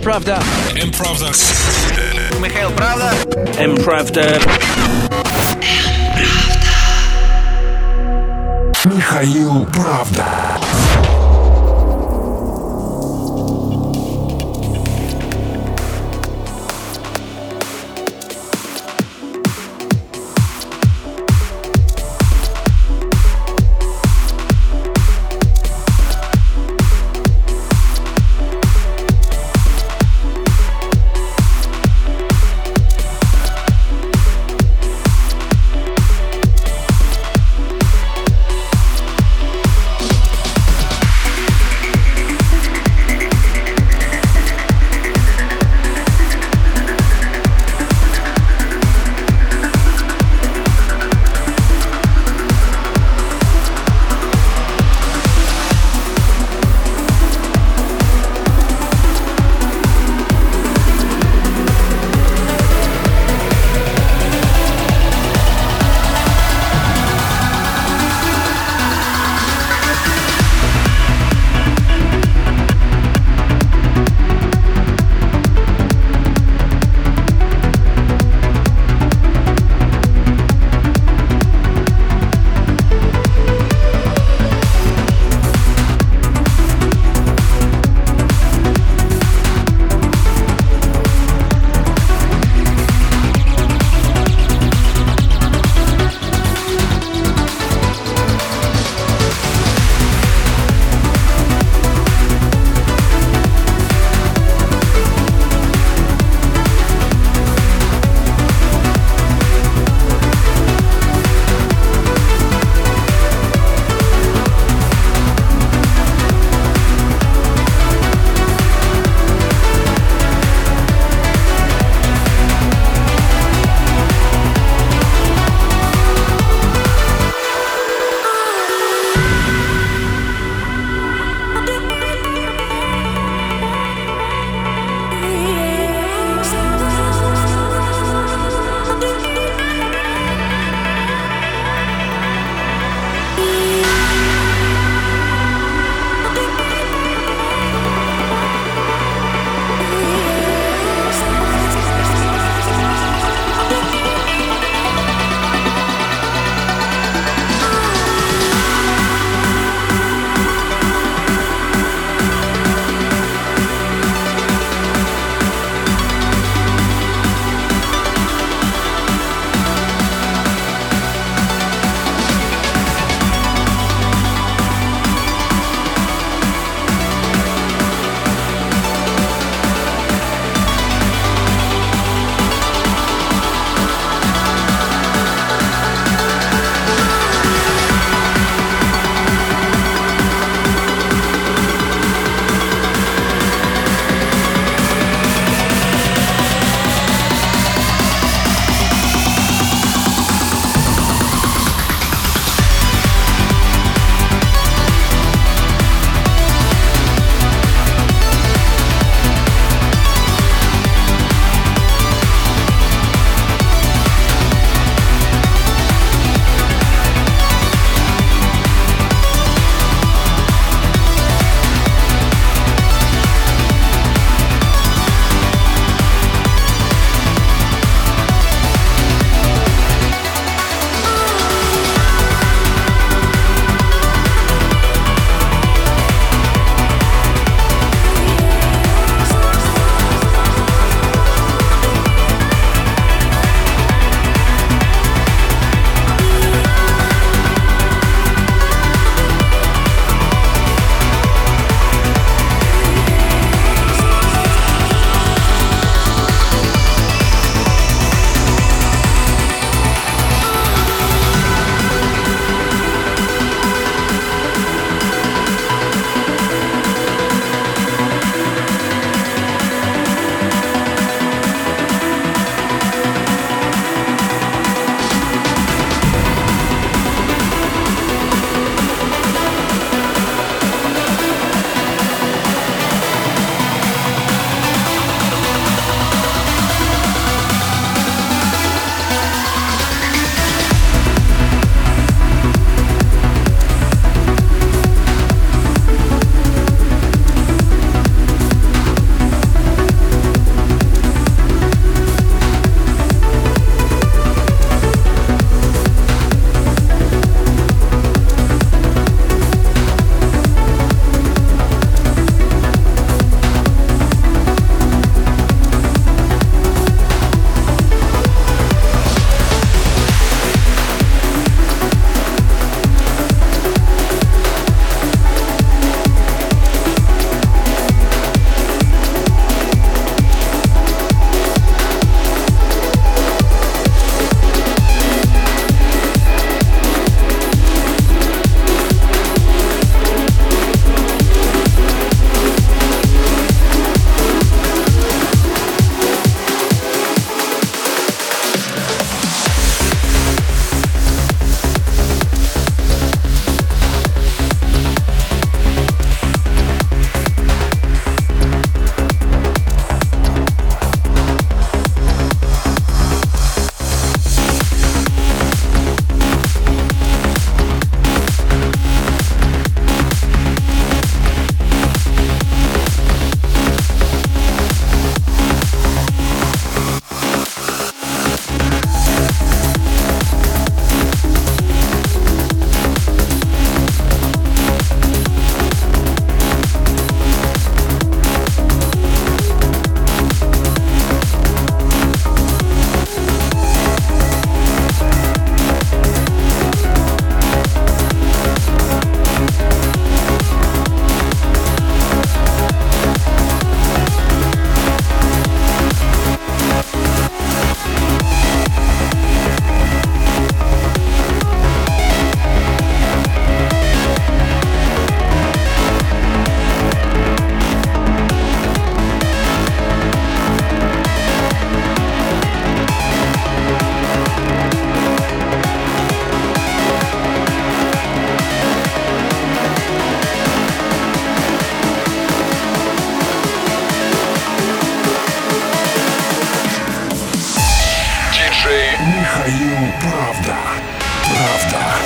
Мправда. Мправда. Михаил Правда. Мправда. Михаил Правда. Правда.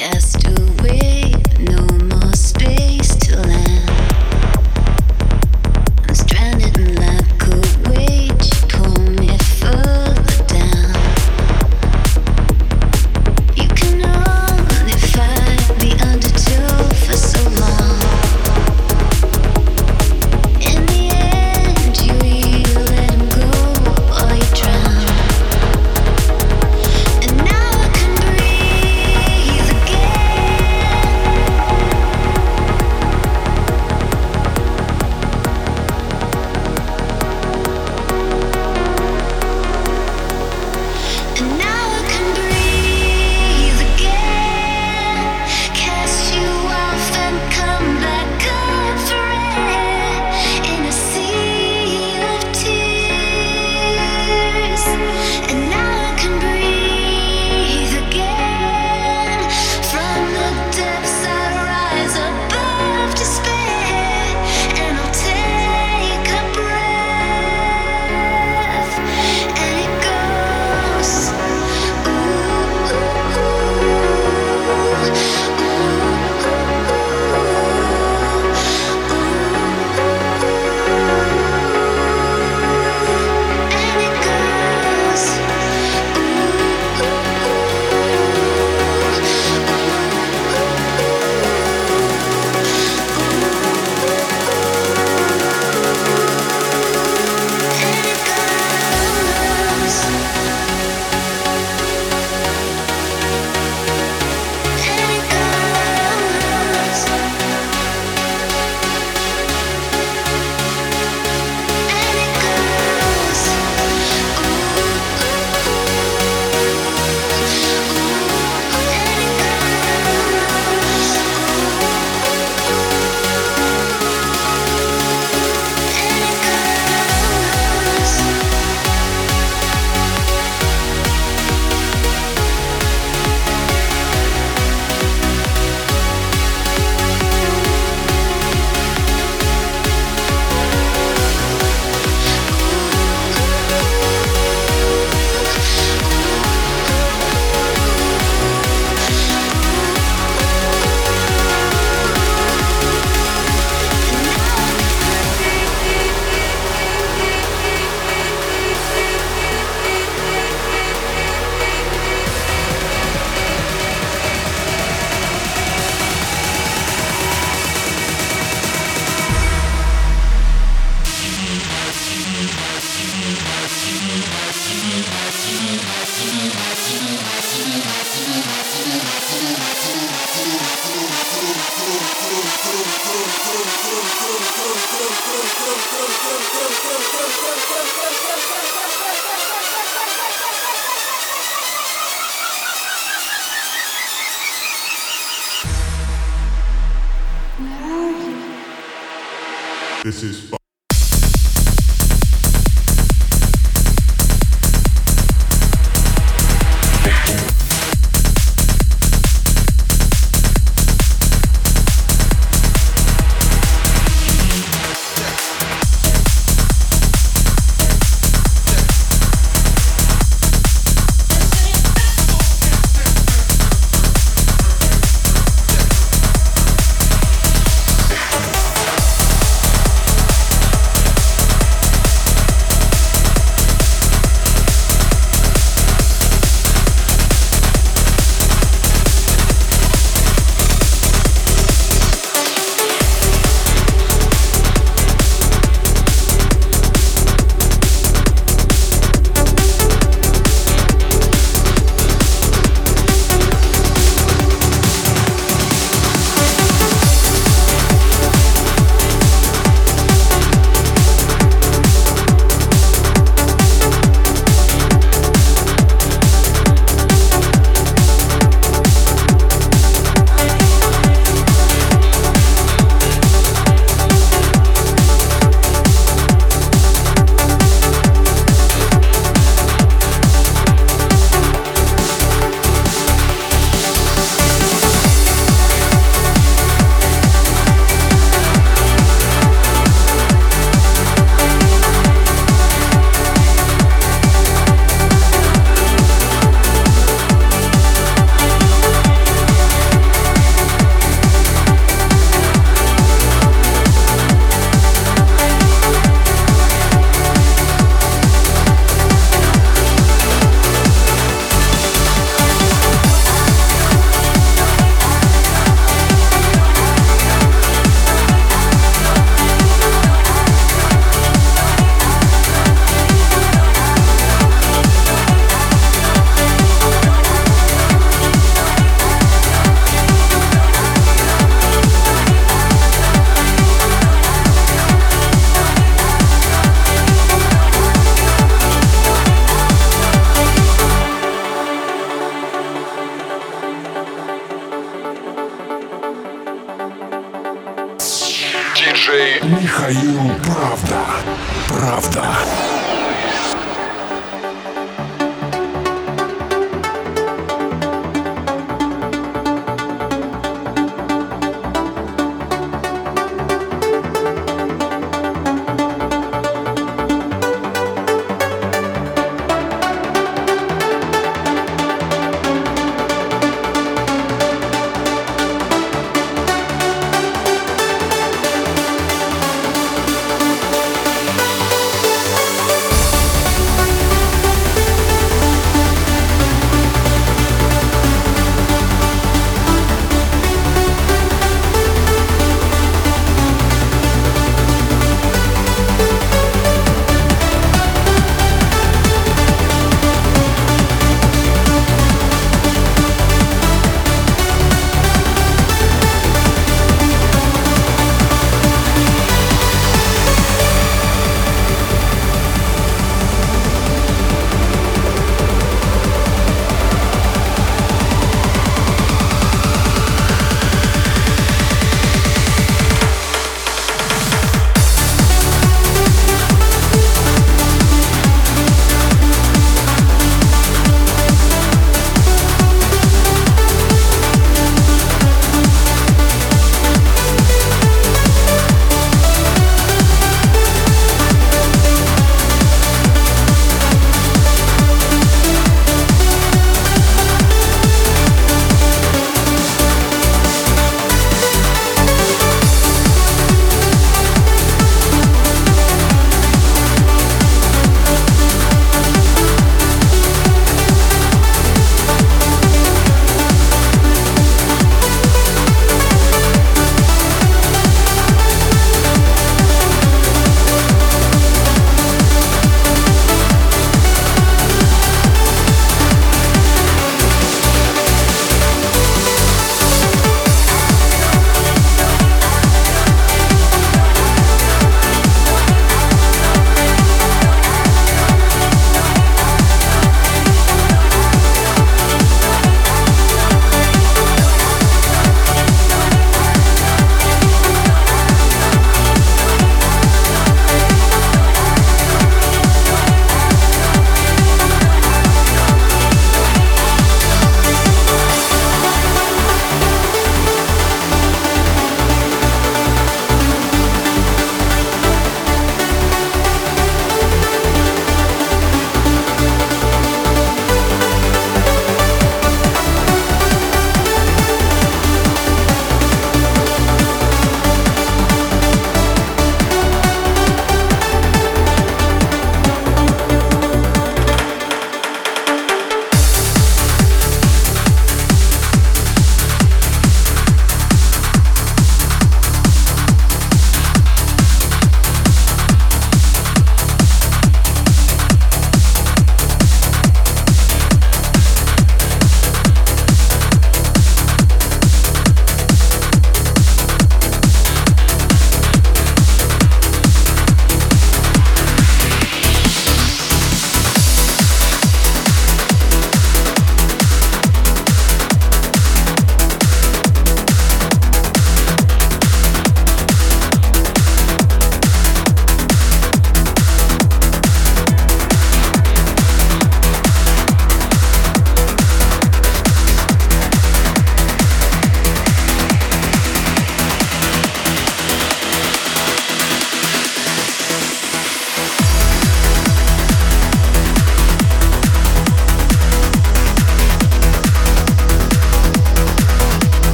Yes, away.